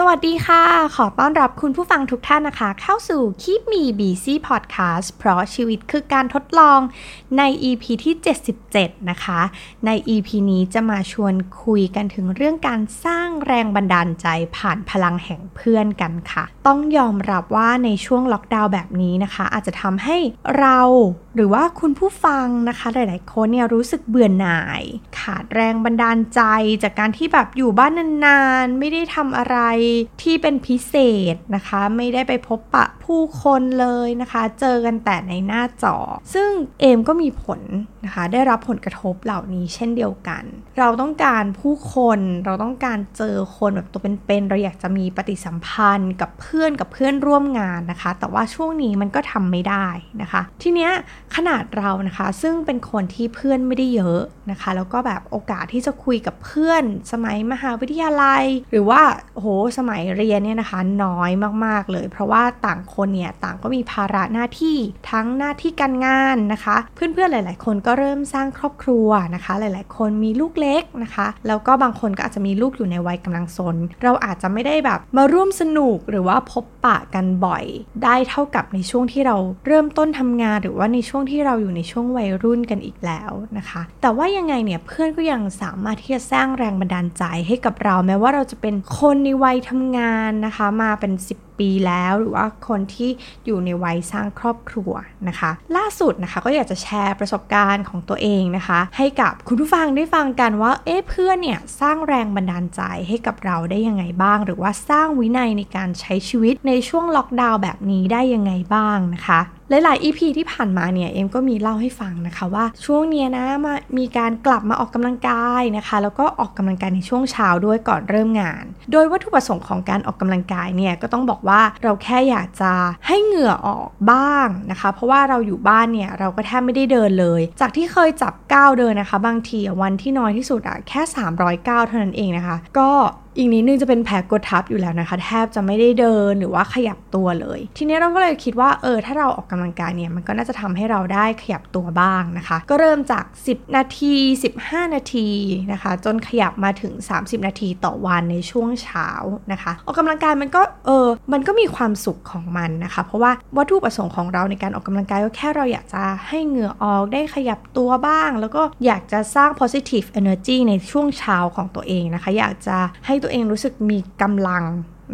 สวัสดีค่ะ ขอต้อนรับคุณผู้ฟังทุกท่านนะคะ เข้าสู่ Keep Me Busy Podcast เพราะชีวิตคือการทดลองใน EP ที่ 77 นะคะ ใน EP นี้จะมาชวนคุยกันถึงเรื่องการสร้างแรงบันดาลใจผ่านพลังแห่งเพื่อนกันค่ะ ต้องยอมรับว่าในช่วงล็อกดาวน์แบบนี้นะคะ อาจจะทำให้เราหรือว่าคุณผู้ฟังนะคะ หลาย ๆ คนเนี่ยรู้สึกเบื่อหน่าย ขาดแรงบันดาลใจจากการที่แบบอยู่บ้านนานๆ ไม่ได้ทำอะไรที่เป็นพิเศษนะคะ ไม่ได้ไปพบปะผู้คนเลยนะคะ เจอกันแต่ในหน้าจอ ซึ่งเอมก็มีผลนะคะ ได้รับผลกระทบเหล่านี้เช่นเดียวกัน เราต้องการผู้คนเราต้องการเจอคนแบบตัวเป็นๆเราอยากจะมีปฏิสัมพันธ์กับเพื่อนกับเพื่อนร่วมงานนะคะ แต่ว่าช่วงนี้มันก็ทำไม่ได้นะคะ ทีเนี้ยขนาดเรานะคะซึ่งเป็นคนที่เพื่อนไม่ได้เยอะนะคะ แล้วก็แบบโอกาสที่จะคุยกับเพื่อนสมัยมหาวิทยาลัย หรือว่าโหสมัยเรียนเนี่ยนะคะน้อยมากๆเลย เพราะว่าต่างคนเนี่ยต่างก็มีภาระหน้าที่ทั้งหน้าที่การงานนะคะ เพื่อนๆหลาย ๆ คนก็เริ่มสร้างครอบครัวนะคะ หลายๆ คนมีลูกเล็กนะคะแล้วก็บางคนก็อาจจะมีลูกอยู่ในวัยกำลังซนเราอาจจะไม่ได้แบบมาร่วมสนุกหรือว่าพบปะกันบ่อย ได้เท่ากับในช่วงที่เราเริ่มต้นทำงาน หรือว่าในช่วงที่เราอยู่ในช่วงวัยรุ่นกันอีกแล้วนะคะ แต่ว่ายังไงเนี่ยเพื่อนก็ยังสามารถที่จะสร้างแรงบันดาลใจให้กับเราแม้ว่าเราจะเป็นคนในวัยทำงานนะคะมาเป็น 10 ปีแล้ว หรือว่าคนที่อยู่ในวัยสร้างครอบครัวนะคะ ล่าสุดนะคะก็อยากจะแชร์ประสบการณ์ของตัวเองนะคะ ให้กับคุณผู้ฟังได้ฟังกันว่าเอ๊ะเพื่อนเนี่ยสร้างแรงบันดาลใจให้กับเราได้ยังไงบ้าง หรือว่าสร้างวินัยในการใช้ชีวิตในช่วงล็อกดาวน์แบบนี้ได้ยังไงบ้างนะคะ หลายๆ EP ที่ผ่านมาเนี่ยเอ็มก็มีเล่าให้ฟังนะคะว่าช่วงเนี้ยนะมามีการกลับมาออกกำลังกายนะคะ แล้วก็ออกกำลังกายในช่วงเช้าด้วยก่อนเริ่มงาน โดยวัตถุประสงค์ของการออกกำลังกายเนี่ยก็ต้องบอกว่าเราแค่อยากจะให้เหงื่อออกบ้างนะคะ เพราะว่าเราอยู่บ้านเนี่ยเราก็แทบไม่ได้เดินเลย จากที่เคยจับก้าวเดินนะคะ บางทีวันที่น้อยที่สุดอะแค่ 300ก้าวเท่านั้นเองนะคะ ก็อีกนิดนึงจะเป็นแผลกดทับอยู่แล้วนะคะ แทบจะไม่ได้เดินหรือว่าขยับตัวเลย ทีนี้เราก็เลยคิดว่าเออถ้าเราออกกำลังกายเนี่ยมันก็น่าจะทำให้เราได้ขยับตัวบ้างนะคะ ก็เริ่มจาก 10 นาที 15 นาทีนะคะ จนขยับมาถึง 30 นาทีต่อวันในช่วงเช้านะคะ ออกกำลังกายมันก็เออมันก็มีความสุขของมันนะคะ เพราะว่าวัตถุประสงค์ของเราในการออกกำลังกายก็แค่เราอยากจะให้เหงื่อออกได้ขยับตัวบ้าง แล้วก็อยากจะสร้าง positive energy ในช่วงเช้าของตัวเองนะคะ อยากจะให้ตัวเองรู้สึกมีกำลัง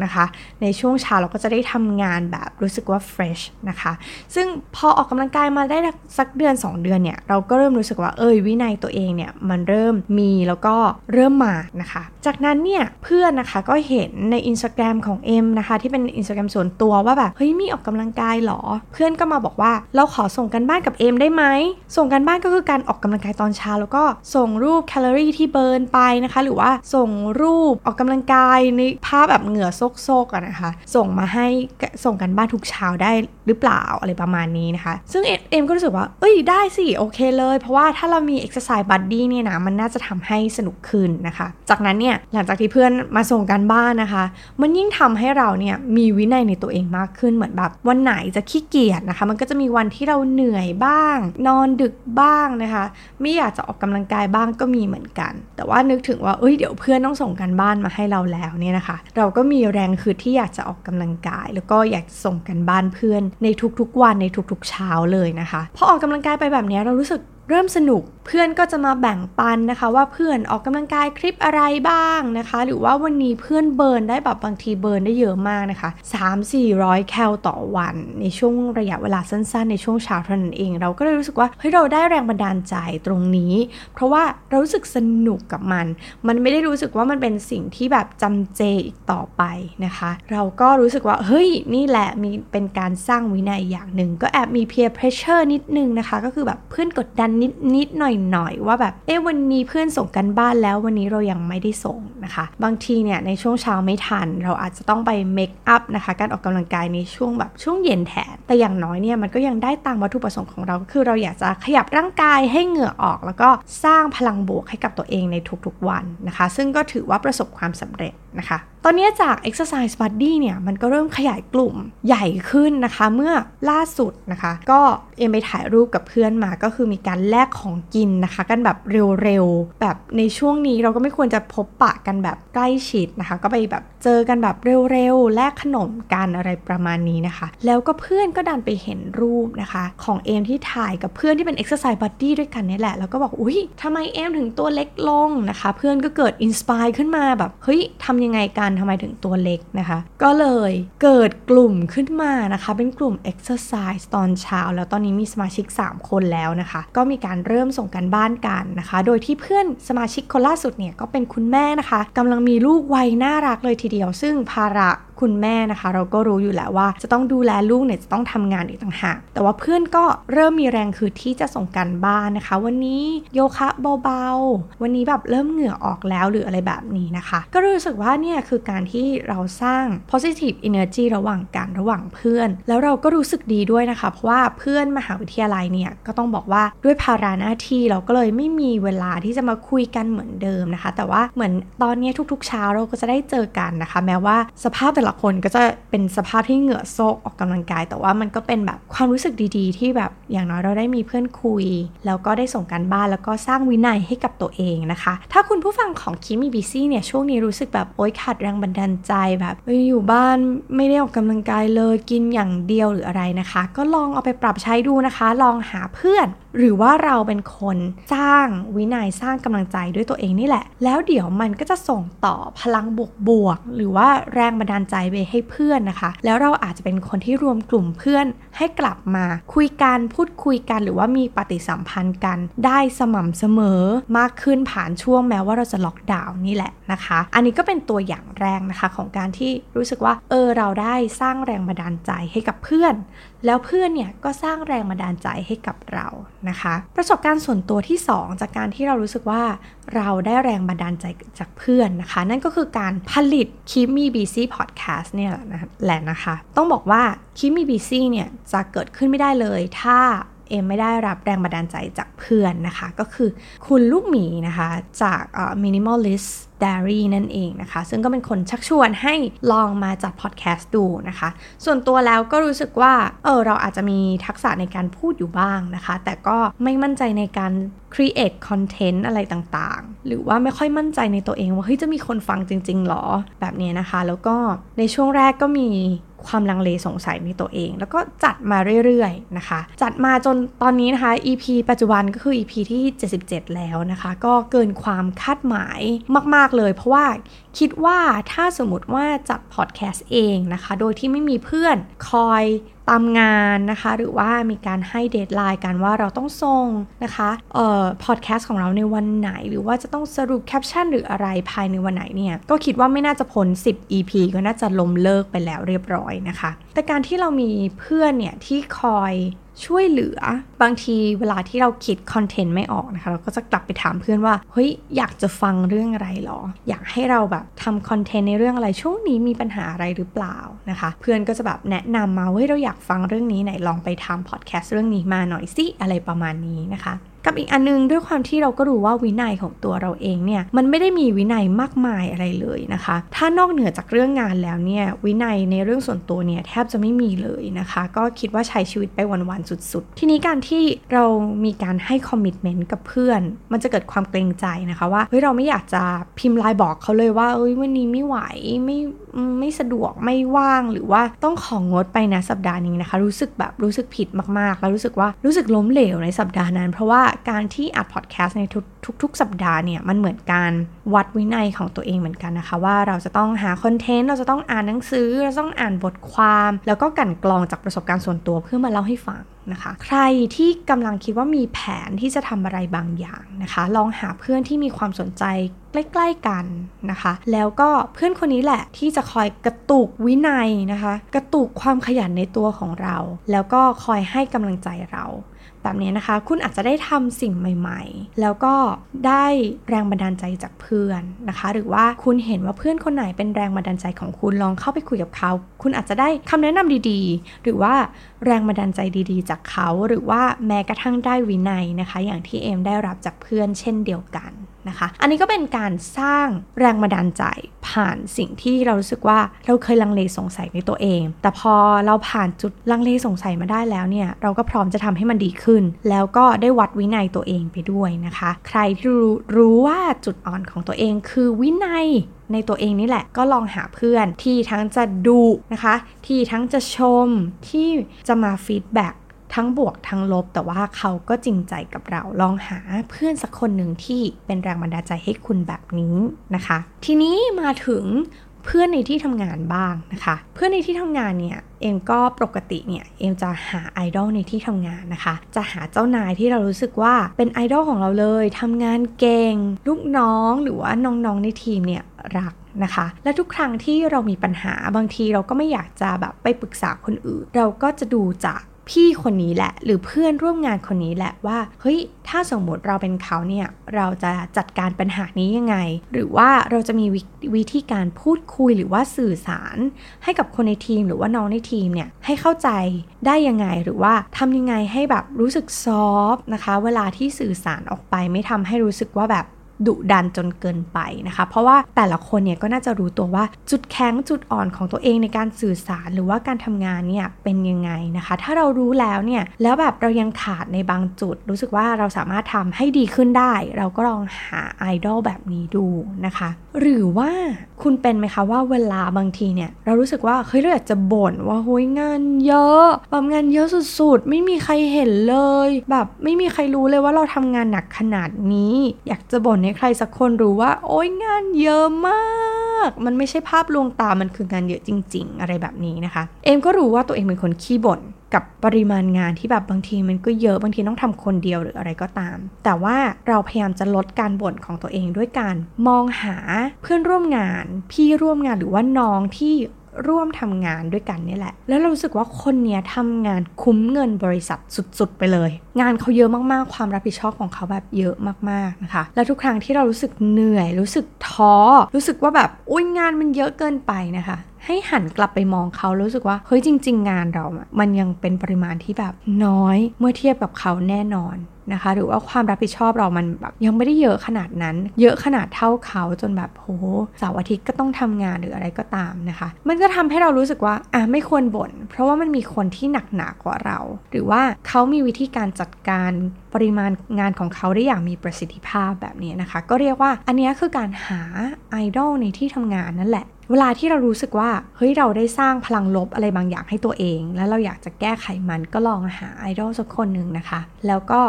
นะคะ ในช่วงเช้าเราก็จะได้ทำงานแบบรู้สึกว่า fresh นะคะ ซึ่งพอออกกำลังกายมาได้สักเดือน 2 เดือนเนี่ย เราก็เริ่มรู้สึกว่าเอยวินัยตัวเองเนี่ย มันเริ่มมีแล้วก็เริ่มมานะคะ จากนั้นเนี่ยเพื่อนนะคะก็เห็นใน Instagram ของเอ็มนะคะ ที่เป็น Instagram ส่วนตัวว่าแบบ เฮ้ยมีออกกำลังกายหรอ เพื่อนก็มาบอกว่าเราขอส่งกันบ้านกับเอ็มได้ไหม ส่งกันบ้านก็คือการออกกำลังกายตอนเช้าแล้วก็ส่งรูปแคลอรี่ที่เบิร์นไปนะคะ หรือว่าส่งรูปออกกำลังกายในภาพแบบเหงื่อโซกๆอะนะคะ ส่งมาให้ส่งกันบ้านทุกเช้าได้หรือเปล่าอะไรประมาณนี้นะคะ ซึ่งเอ็มก็รู้สึกว่า เอ้ยได้สิ โอเคเลย เพราะว่าถ้าเรามี exercise buddy เนี่ยนะมันน่าจะทำให้สนุกขึ้นนะคะ จากนั้นเนี่ยหลังจากที่เพื่อนมาส่งกันบ้านนะคะ มันยิ่งทำให้เราเนี่ยมีวินัยในตัวเองมากขึ้นเหมือนแบบวันไหนจะขี้เกียจนะคะ มันก็จะมีวันที่เราเหนื่อยบ้าง นอนดึกบ้างนะคะ ไม่อยากจะออกกำลังกายบ้างก็มีเหมือนกัน แต่ว่านึกถึงว่าเอ้ยเดี๋ยวเพื่อนต้องส่งกันบ้านมาให้เราแล้วเนี่ยนะคะ เราก็มีแรงคือที่อยากจะออกกำลังกาย แล้วก็อยากส่งกันบ้านเพื่อนในทุกๆวันในทุกๆเช้าเลยนะคะพอออกกำลังกายไปแบบนี้เรารู้สึกเริ่มสนุก เพื่อนก็จะมาแบ่งปันนะคะ ว่าเพื่อนออกกำลังกายคลิปอะไรบ้างนะคะ หรือว่าวันนี้เพื่อนเบิร์นได้แบบบางทีเบิร์นได้เยอะมากนะคะ3-400 แคลต่อวัน ในช่วงระยะเวลาสั้นๆ ในช่วงเช้าเท่านั้นเอง เราก็เลยรู้สึกว่าเฮ้ยเราได้แรงบันดาลใจตรงนี้ เพราะว่าเรารู้สึกสนุกกับมัน มันไม่ได้รู้สึกว่ามันเป็นสิ่งที่แบบจำเจอีกต่อไปนะคะ เราก็รู้สึกว่าเฮ้ยนี่แหละมีเป็นการสร้างวินัยอย่างหนึ่งก็แอบมี peer pressure นิดนึงนะคะ ก็คือแบบเพื่อนกดดันนิดนิดหน่อยหน่อยว่าแบบ เอ๊ะวันนี้เพื่อนส่งกันบ้านแล้ววันนี้เรายังไม่ได้ส่งนะคะ บางทีเนี่ยในช่วงเช้าไม่ทัน เราอาจจะต้องไปเมคอัพนะคะ การออกกำลังกายในช่วงแบบช่วงเย็นแทน แต่อย่างน้อยเนี่ยมันก็ยังได้ตามวัตถุประสงค์ของเราคือเราอยากจะขยับร่างกายให้เหงื่อออก แล้วก็สร้างพลังบวกให้กับตัวเองในทุกๆวันนะคะ ซึ่งก็ถือว่าประสบความสำเร็จ นะคะ ตอนนี้จาก exercise buddy เนี่ยมันก็เริ่มขยายกลุ่มใหญ่ขึ้นนะคะ เมื่อล่าสุดนะคะ ก็เอ็มไปถ่ายรูปกับเพื่อนมาก็คือมีการแลกของกินนะคะ กันแบบเร็วๆ แบบในช่วงนี้เราก็ไม่ควรจะพบปะกันแบบใกล้ชิดนะคะ ก็ไปแบบเจอกันแบบเร็วๆ แลกขนมกันอะไรประมาณนี้นะคะ แล้วก็เพื่อนก็ดันไปเห็นรูปนะคะ ของเอมที่ถ่ายกับเพื่อนที่เป็น exercise buddy ด้วยกันนี่แหละแล้วก็บอกอุ้ยทำไมเอมถึงตัวเล็กลงนะคะ เพื่อนก็เกิดอินสปายขึ้นมาแบบเฮ้ยทำยังไงกันทำไมถึงตัวเล็กนะคะ ก็เลยเกิดกลุ่มขึ้นมานะคะ เป็นกลุ่ม exercise ตอนเช้า แล้วตอนนี้มีสมาชิก 3 คนแล้วนะคะ ก็มีการเริ่มส่งกันบ้านกันนะคะ โดยที่เพื่อนสมาชิกคนล่าสุดเนี่ยก็เป็นคุณแม่นะคะกำลังมีลูกวัยน่ารักเลยทีเดียว ซึ่งภาระคุณแม่นะคะ เราก็รู้อยู่แล้วว่า จะต้องดูแลลูกเนี่ยจะต้องทำงานอีกต่างหากแต่ว่าเพื่อนก็เริ่มมีแรงคือที่จะส่งกันบ้านนะคะ วันนี้โยคะเบาๆ วันนี้แบบเริ่มเหงื่อออกแล้วหรืออะไรแบบนี้นะคะ ก็รู้สึกว่าเนี่ยคือการที่เราสร้าง positive energy ระหว่างกันระหว่างเพื่อน แล้วเราก็รู้สึกดีด้วยนะคะ เพราะว่าเพื่อนมหาวิทยาลัยเนี่ยก็ต้องบอกว่าด้วยภาระหน้าที่เราก็เลยไม่มีเวลาที่จะมาคุยกันเหมือนเดิมนะคะ แต่ว่าเหมือนตอนนี้ทุกๆ เช้าเราก็จะได้เจอกันนะคะ แม้ว่าสภาพแต่ละคนก็จะเป็นสภาพที่เหงื่อโซกออกกำลังกาย แต่ว่ามันก็เป็นแบบความรู้สึกดีๆ ที่แบบอย่างน้อยเราได้มีเพื่อนคุย แล้วก็ได้ส่งการบ้านแล้วก็สร้างวินัยให้กับตัวเองนะคะ ถ้าคุณผู้ฟังของคิมีบีซี่เนี่ยช่วงนี้รู้สึกแบบโอ๊ยขาดแรงบันดาลใจแบบอยู่บ้านไม่ได้ออกกำลังกายเลยกินอย่างเดียวหรืออะไรนะคะ ก็ลองเอาไปปรับใช้ดูนะคะ ลองหาเพื่อน หรือว่าเราเป็นคนสร้างวินัยสร้างกำลังใจด้วยตัวเองนี่แหละ แล้วเดี๋ยวมันก็จะส่งต่อพลังบวกๆหรือว่าแรงบันดาลใจไปให้เพื่อนนะคะ แล้วเราอาจจะเป็นคนที่รวมกลุ่มเพื่อนให้กลับมาคุยกันพูดคุยกัน หรือว่ามีปฏิสัมพันธ์กัน ได้สม่ำเสมอมากขึ้นผ่านช่วงแม้ว่าเราจะล็อกดาวน์นี่แหละนะคะ อันนี้ก็เป็นตัวอย่างแรงนะคะของการที่รู้สึกว่าเออเราได้สร้างแรงบันดาลใจให้กับเพื่อน แล้วเพื่อนเนี่ยก็สร้างแรงบันดาลใจให้กับเรานะคะ ประสบการณ์ส่วนตัวที่ 2 จากการที่เรารู้สึกว่าเราได้แรงบันดาลใจจากเพื่อนนะคะ นั่นก็คือการผลิต Keep Me BC พอดแคสต์เนี่ยแหละนะคะ ต้องบอกว่า Keep Me BC เนี่ยจะเกิดขึ้นไม่ได้เลย ถ้าเอ็มไม่ได้รับแรงบันดาลใจจากเพื่อนนะคะ ก็คือคุณลูกหมีนะคะจาก minimalist Diary นั่นเองนะคะ ซึ่งก็เป็นคนชักชวนให้ลองมาจัดพอดแคสต์ดูนะคะ ส่วนตัวแล้วก็รู้สึกว่าเออเราอาจจะมีทักษะในการพูดอยู่บ้างนะคะ แต่ก็ไม่มั่นใจในการ create content อะไรต่างๆ หรือว่าไม่ค่อยมั่นใจในตัวเองว่าเฮ้ยจะมีคนฟังจริงๆหรอแบบนี้นะคะ แล้วก็ในช่วงแรกก็มีความลังเลสงสัยในตัวเอง แล้วก็จัดมาเรื่อยๆนะคะ จัดมาจนตอนนี้นะคะ EP ปัจจุบันก็คือ EP ที่ 77 แล้วนะคะ ก็เกินความคาดหมายมากๆเลย เพราะว่าคิดว่าถ้าสมมติว่าจัดพอดแคสต์เองนะคะ โดยที่ไม่มีเพื่อนคอยตามงานนะคะ หรือว่ามีการให้ deadline กันว่าเราต้องส่งนะคะเอ่อพอดแคสต์ของเราในวันไหน หรือว่าจะต้องสรุปแคปชั่นหรืออะไรภายในวันไหนเนี่ย ก็คิดว่าไม่น่าจะพ้น10 EP ก็น่าจะล้มเลิกไปแล้วเรียบร้อยนะคะ แต่การที่เรามีเพื่อนเนี่ยที่คอย ช่วยเหลือบางทีเวลาที่เราคิดคอนเทนต์ไม่ออกนะคะ เราก็จะกลับไปถามเพื่อนว่าเฮ้ยอยากจะฟังเรื่องอะไรหรอ อยากให้เราแบบทำคอนเทนต์ในเรื่องอะไรช่วงนี้มีปัญหาอะไรหรือเปล่านะคะ เพื่อนก็จะแบบแนะนำมาเฮ้ยเราอยากฟังเรื่องนี้ไหนลองไปทำพอดแคสต์เรื่องนี้มาหน่อยสิอะไรประมาณนี้นะคะ กับอีกอันนึงด้วยความที่เราก็รู้ว่าวินัยของตัวเราเองเนี่ยมันไม่ได้มีวินัยมากมายอะไรเลยนะคะ ถ้านอกเหนือจากเรื่องงานแล้วเนี่ยวินัยในเรื่องส่วนตัวเนี่ยแทบจะไม่มีเลยนะคะ ก็คิดว่าใช้ชีวิตไปวันๆสุด ๆ ทีนี้การที่เรามีการให้คอมมิชเมนต์กับเพื่อน มันจะเกิดความเกรงใจนะคะว่าเฮ้ยเราไม่อยากจะพิมพ์ไลน์บอกเขาเลยว่าเอ้ยวันนี้ไม่ไหวไม่ไม่สะดวกไม่ว่างหรือว่าต้องของงดไปนะสัปดาห์นี้นะคะ รู้สึกแบบรู้สึกผิดมากๆ แล้วรู้สึกว่ารู้สึกล้มเหลวในสัปดาห์นั้น เพราะว่าการที่อัดพอดแคสต์ในทุกทุกสัปดาห์เนี่ยมันเหมือนการวัดวินัยของตัวเองเหมือนกันนะคะ ว่าเราจะต้องหาคอนเทนต์เราจะต้องอ่านหนังสือ เราต้องอ่านบทความ แล้วก็กันกรองจากประสบการณ์ส่วนตัวเพื่อมาเล่าให้ฟังนะคะ ใครที่กำลังคิดว่ามีแผนที่จะทำอะไรบางอย่างนะคะ ลองหาเพื่อนที่มีความสนใจใกล้ๆกันนะคะ แล้วก็เพื่อนคนนี้แหละที่จะคอยกระตุกวินัยนะคะ กระตุกความขยันในตัวของเรา แล้วก็คอยให้กำลังใจเรา แบบนี้นะคะ คุณอาจจะได้ทำสิ่งใหม่ ๆ แล้วก็ได้แรงบันดาลใจจากเพื่อนนะคะ หรือว่าคุณเห็นว่าเพื่อนคนไหนเป็นแรงบันดาลใจของคุณลองเข้าไปคุยกับเขา คุณอาจจะได้คำแนะนำดีๆ หรือว่าแรงบันดาลใจดีๆ จากเขา หรือว่าแม้กระทั่งได้วินัยนะคะ อย่างที่เอมได้รับจากเพื่อนเช่นเดียวกัน นะคะ อันนี้ก็เป็นการสร้างแรงบันดาลใจผ่านสิ่งที่เรารู้สึกว่าเราเคยลังเลสงสัยในตัวเอง แต่พอเราผ่านจุดลังเลสงสัยมาได้แล้วเนี่ย เราก็พร้อมจะทำให้มันดีขึ้น แล้วก็ได้วัดวินัยตัวเองไปด้วยนะคะ ใครที่รู้รู้ว่าจุดอ่อนของตัวเองคือวินัยในตัวเองนี่แหละก็ลองหาเพื่อนที่ทั้งจะดุนะคะ ที่ทั้งจะชมที่จะมา feedback ทั้งบวกทั้งลบ แต่ว่าเขาก็จริงใจกับเราลองหาเพื่อนสักคนหนึ่งที่เป็นแรงบันดาลใจให้คุณแบบนี้นะคะ ทีนี้มาถึงเพื่อนในที่ทำงานบ้างนะคะ เพื่อนในที่ทำงานเนี่ยเอ็มก็ปกติเนี่ยเอ็มจะหาไอดอลในที่ทำงานนะคะ จะหาเจ้านายที่เรารู้สึกว่าเป็นไอดอลของเราเลยทำงานเก่งลูกน้องหรือว่าน้องๆในทีมเนี่ยรักนะคะ และทุกครั้งที่เรามีปัญหาบางทีเราก็ไม่อยากจะแบบไปปรึกษาคนอื่น เราก็จะดูจาก พี่คนนี้แหละ หรือเพื่อนร่วมงานคนนี้แหละว่าเฮ้ยถ้าสมมติเราเป็นเขาเนี่ยเราจะจัดการปัญหานี้ยังไง หรือว่าเราจะมีวิธีการพูดคุยหรือว่าสื่อสาร ให้กับคนในทีมหรือว่าน้องในทีมเนี่ยให้เข้าใจได้ยังไงหรือว่าทำยังไงให้แบบรู้สึกซอฟนะคะ เวลาที่สื่อสารออกไปไม่ทำให้รู้สึกว่าแบบ ดุดันจนเกินไปนะคะ เพราะว่าแต่ละคนเนี่ยก็น่าจะรู้ตัวว่าจุดแข็งจุดอ่อนของตัวเองในการสื่อสารหรือว่าการทำงานเนี่ยเป็นยังไงนะคะ ถ้าเรารู้แล้วเนี่ยแล้วแบบเรายังขาดในบางจุด รู้สึกว่าเราสามารถทำให้ดีขึ้นได้ เราก็ลองหาไอดอลแบบนี้ดูนะคะ หรือว่า คุณเป็นไหมคะว่าเวลาบางทีเนี่ย เรารู้สึกว่าเฮ้ยเราอยากจะบ่นว่าโฮ้ยงานเยอะแบบงานเยอะสุดๆ ไม่มีใครเห็นเลย แบบไม่มีใครรู้เลยว่าเราทำงานหนักขนาดนี้ อยากจะบ่นให้ใครสักคนรู้ว่า โอ๊ยงานเยอะมาก มันไม่ใช่ภาพลวงตา มันคืองานเยอะจริง ๆ อะไรแบบนี้นะคะ เอมก็รู้ว่าตัวเองเป็นคนขี้บ่นกับปริมาณงานที่แบบบางทีมันก็เยอะบางทีต้องทำคนเดียวหรืออะไรก็ตาม แต่ว่าเราพยายามจะลดการบ่นของตัวเองด้วยการมองหาเพื่อนร่วมงาน พี่ร่วมงานหรือว่าน้องที่ ร่วมทำงานด้วยกันนี่แหละ แล้วเรารู้สึกว่าคนเนี้ยทำงานคุ้มเงินบริษัทสุดๆ ไปเลย งานเขาเยอะมากๆ ความรับผิดชอบของเขาแบบเยอะมากๆนะคะ แล้วทุกครั้งที่เรารู้สึกเหนื่อย รู้สึกท้อ รู้สึกว่าแบบอุ้ยงานมันเยอะเกินไปนะคะให้หันกลับไปมองเขารู้สึกว่าเฮ้ยจริง ๆ งานเรา มันยังเป็นปริมาณที่แบบน้อยเมื่อเทียบกับเขาแน่นอน นะคะ หรือว่าความรับผิดชอบเรามันแบบยังไม่ได้เยอะขนาดนั้น เยอะขนาดเท่าเขาจนแบบโหเสาร์อาทิตย์ก็ต้องทำงานหรืออะไรก็ตามนะคะ มันก็ทำให้เรารู้สึกว่าอะไม่ควรบน่น เพราะว่ามันมีคนที่หนักหนากว่าเรา หรือว่าเขามีวิธีการจัดการปริมาณงานของเขาได้อย่างมีประสิทธิภาพแบบนี้นะคะ ก็เรียกว่าอันนี้คือการหาไอดอลในที่ทำงานนั่นแหละ เวลาที่เรารู้สึกว่าเฮ้ยเราได้สร้างพลังลบอะไรบางอย่างให้ตัวเอง แล้วเราอยากจะแก้ไขมันก็ลองหาไอดอลสักคนหนึ่งนะคะ แล้วก็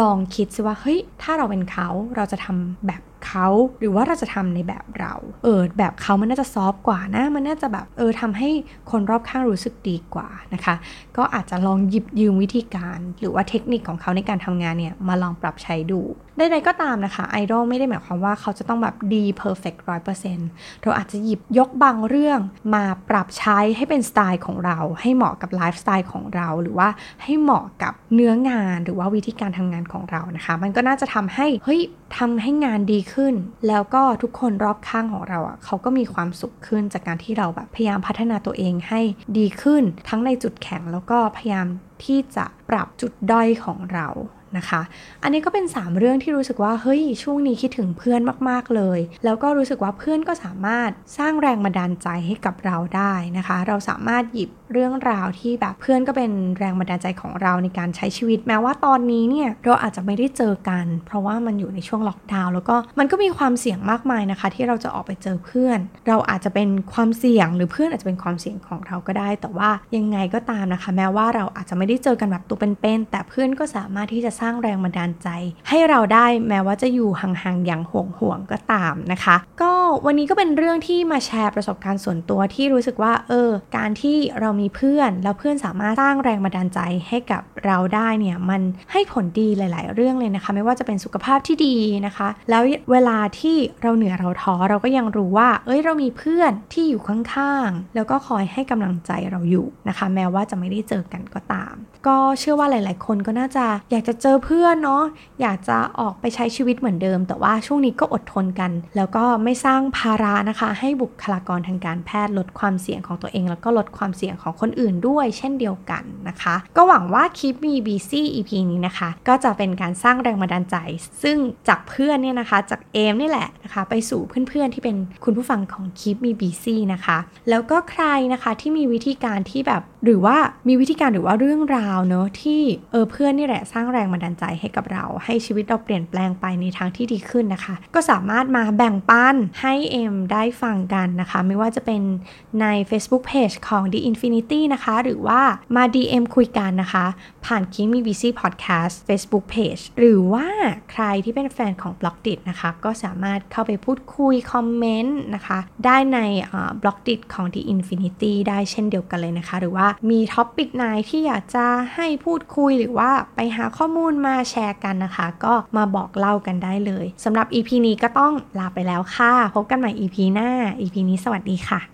ลองคิดซิว่าเฮ้ยถ้าเราเป็นเขาเราจะทำแบบ เขาหรือว่าเราจะทำในแบบเรา เออแบบเขามันน่าจะ soft กว่านะ มันน่าจะแบบเออทำให้คนรอบข้างรู้สึกดีกว่านะคะ ก็อาจจะลองหยิบยืมวิธีการ หรือว่าเทคนิคของเขาในการทำงานเนี่ยมาลองปรับใช้ดูใดๆก็ตามนะคะไอดอลไม่ได้หมายความว่าเขาจะต้องแบบดี perfect ร้อยเปอร์เซ็นต์เราอาจจะหยิบยกบางเรื่องมาปรับใช้ให้เป็นสไตล์ของเรา ให้เหมาะกับไลฟ์สไตล์ของเรา หรือว่าให้เหมาะกับเนื้องานหรือว่าวิธีการทำงานของเรานะคะ มันก็น่าจะทำให้เฮ้ยทำให้งานดีขึ้น แล้วก็ทุกคนรอบข้างของเราอะเขาก็มีความสุขขึ้นจากการที่เราแบบพยายามพัฒนาตัวเองให้ดีขึ้น ทั้งในจุดแข็งแล้วก็พยายามที่จะปรับจุดด้อยของเรา นะคะ อันนี้ก็เป็น 3 เรื่องที่รู้สึกว่าเฮ้ยช่วงนี้คิดถึงเพื่อนมากๆเลย แล้วก็รู้สึกว่าเพื่อนก็สามารถสร้างแรงบันดาลใจให้กับเราได้นะคะ เราสามารถหยิบเรื่องราวที่แบบเพื่อนก็เป็นแรงบันดาลใจของเราในการใช้ชีวิต แม้ว่าตอนนี้เนี่ยเราอาจจะไม่ได้เจอกัน เพราะว่ามันอยู่ในช่วงล็อกดาวน์แล้วก็มันก็มีความเสี่ยงมากมายนะคะ ที่เราจะออกไปเจอเพื่อน เราอาจจะเป็นความเสี่ยงหรือเพื่อนอาจจะเป็นความเสี่ยงของเราก็ได้ แต่ว่ายังไงก็ตามนะคะ แม้ว่าเราอาจจะไม่ได้เจอกันแบบตัวเป็นๆแต่เพื่อนก็สามารถที่จะสร้างแรงบันดาลใจ ให้เราได้แม้ว่าจะอยู่ห่างๆอย่างห่วงๆก็ตามนะคะ ก็วันนี้ก็เป็นเรื่องที่มาแชร์ประสบการณ์ส่วนตัวที่รู้สึกว่าเออ การที่เรามีเพื่อนแล้วเพื่อนสามารถสร้างแรงบันดาลใจให้กับเราได้เนี่ยมันให้ผลดีหลาย ๆ เรื่องเลยนะคะ ไม่ว่าจะเป็นสุขภาพที่ดีนะคะ แล้วเวลาที่เราเหนื่อยเราท้อเราก็ยังรู้ว่า เอ้ยเรามีเพื่อนที่อยู่ข้างๆแล้วก็คอยให้กำลังใจเราอยู่นะคะ แม้ว่าจะไม่ได้เจอกันก็ตาม ก็เชื่อว่าหลาย ๆ คนก็น่าจะอยากจะเจอเพื่อนเนาะอยากจะออกไปใช้ชีวิตเหมือนเดิม แต่ว่าช่วงนี้ก็อดทนกัน แล้วก็ไม่สร้างภาระนะคะ ให้บุคลากรทางการแพทย์ลดความเสี่ยงของตัวเอง แล้วก็ลดความเสี่ยงของคนอื่นด้วย เช่นเดียวกันนะคะ ก็หวังว่าคลิปมี BC EP นี้นะคะ ก็จะเป็นการสร้างแรงบันดาลใจ ซึ่งจากเพื่อนเนี่ยนะคะ จากเอมนี่แหละนะคะ ไปสู่เพื่อน ๆ ที่เป็นคุณผู้ฟังของคลิปมี BC นะคะ แล้วก็ใครนะคะที่มีวิธีการที่แบบหรือว่ามีวิธีการหรือว่าเรื่องราวเนอะที่เออเพื่อนนี่แหละสร้างแรงบันดาลใจให้กับเรา ให้ชีวิตเราเปลี่ยนแปลงไปในทางที่ดีขึ้นนะคะ ก็สามารถมาแบ่งปันให้เอ็มได้ฟังกันนะคะ ไม่ว่าจะเป็นใน Facebook Page ของ The Infinity นะคะ หรือว่ามา DM คุยกันนะคะ ผ่าน Keep Me BC Podcast Facebook Page หรือว่าใครที่เป็นแฟนของ b l o g d i t นะคะ ก็สามารถเข้าไปพูดคุย คอมเมนต์นะคะ ได้ใน Blockdit ของ The Infinity ได้เช่นเดียวกันเลยนะคะ หรือว่ามี topic ไหนที่อยากจะให้พูดคุยหรือว่าไปหาข้อมูลมาแชร์กันนะคะ ก็มาบอกเล่ากันได้เลยสำหรับ EP นี้ก็ต้องลาไปแล้วค่ะ พบกันใหม่ EP หน้า EP นี้สวัสดีค่ะ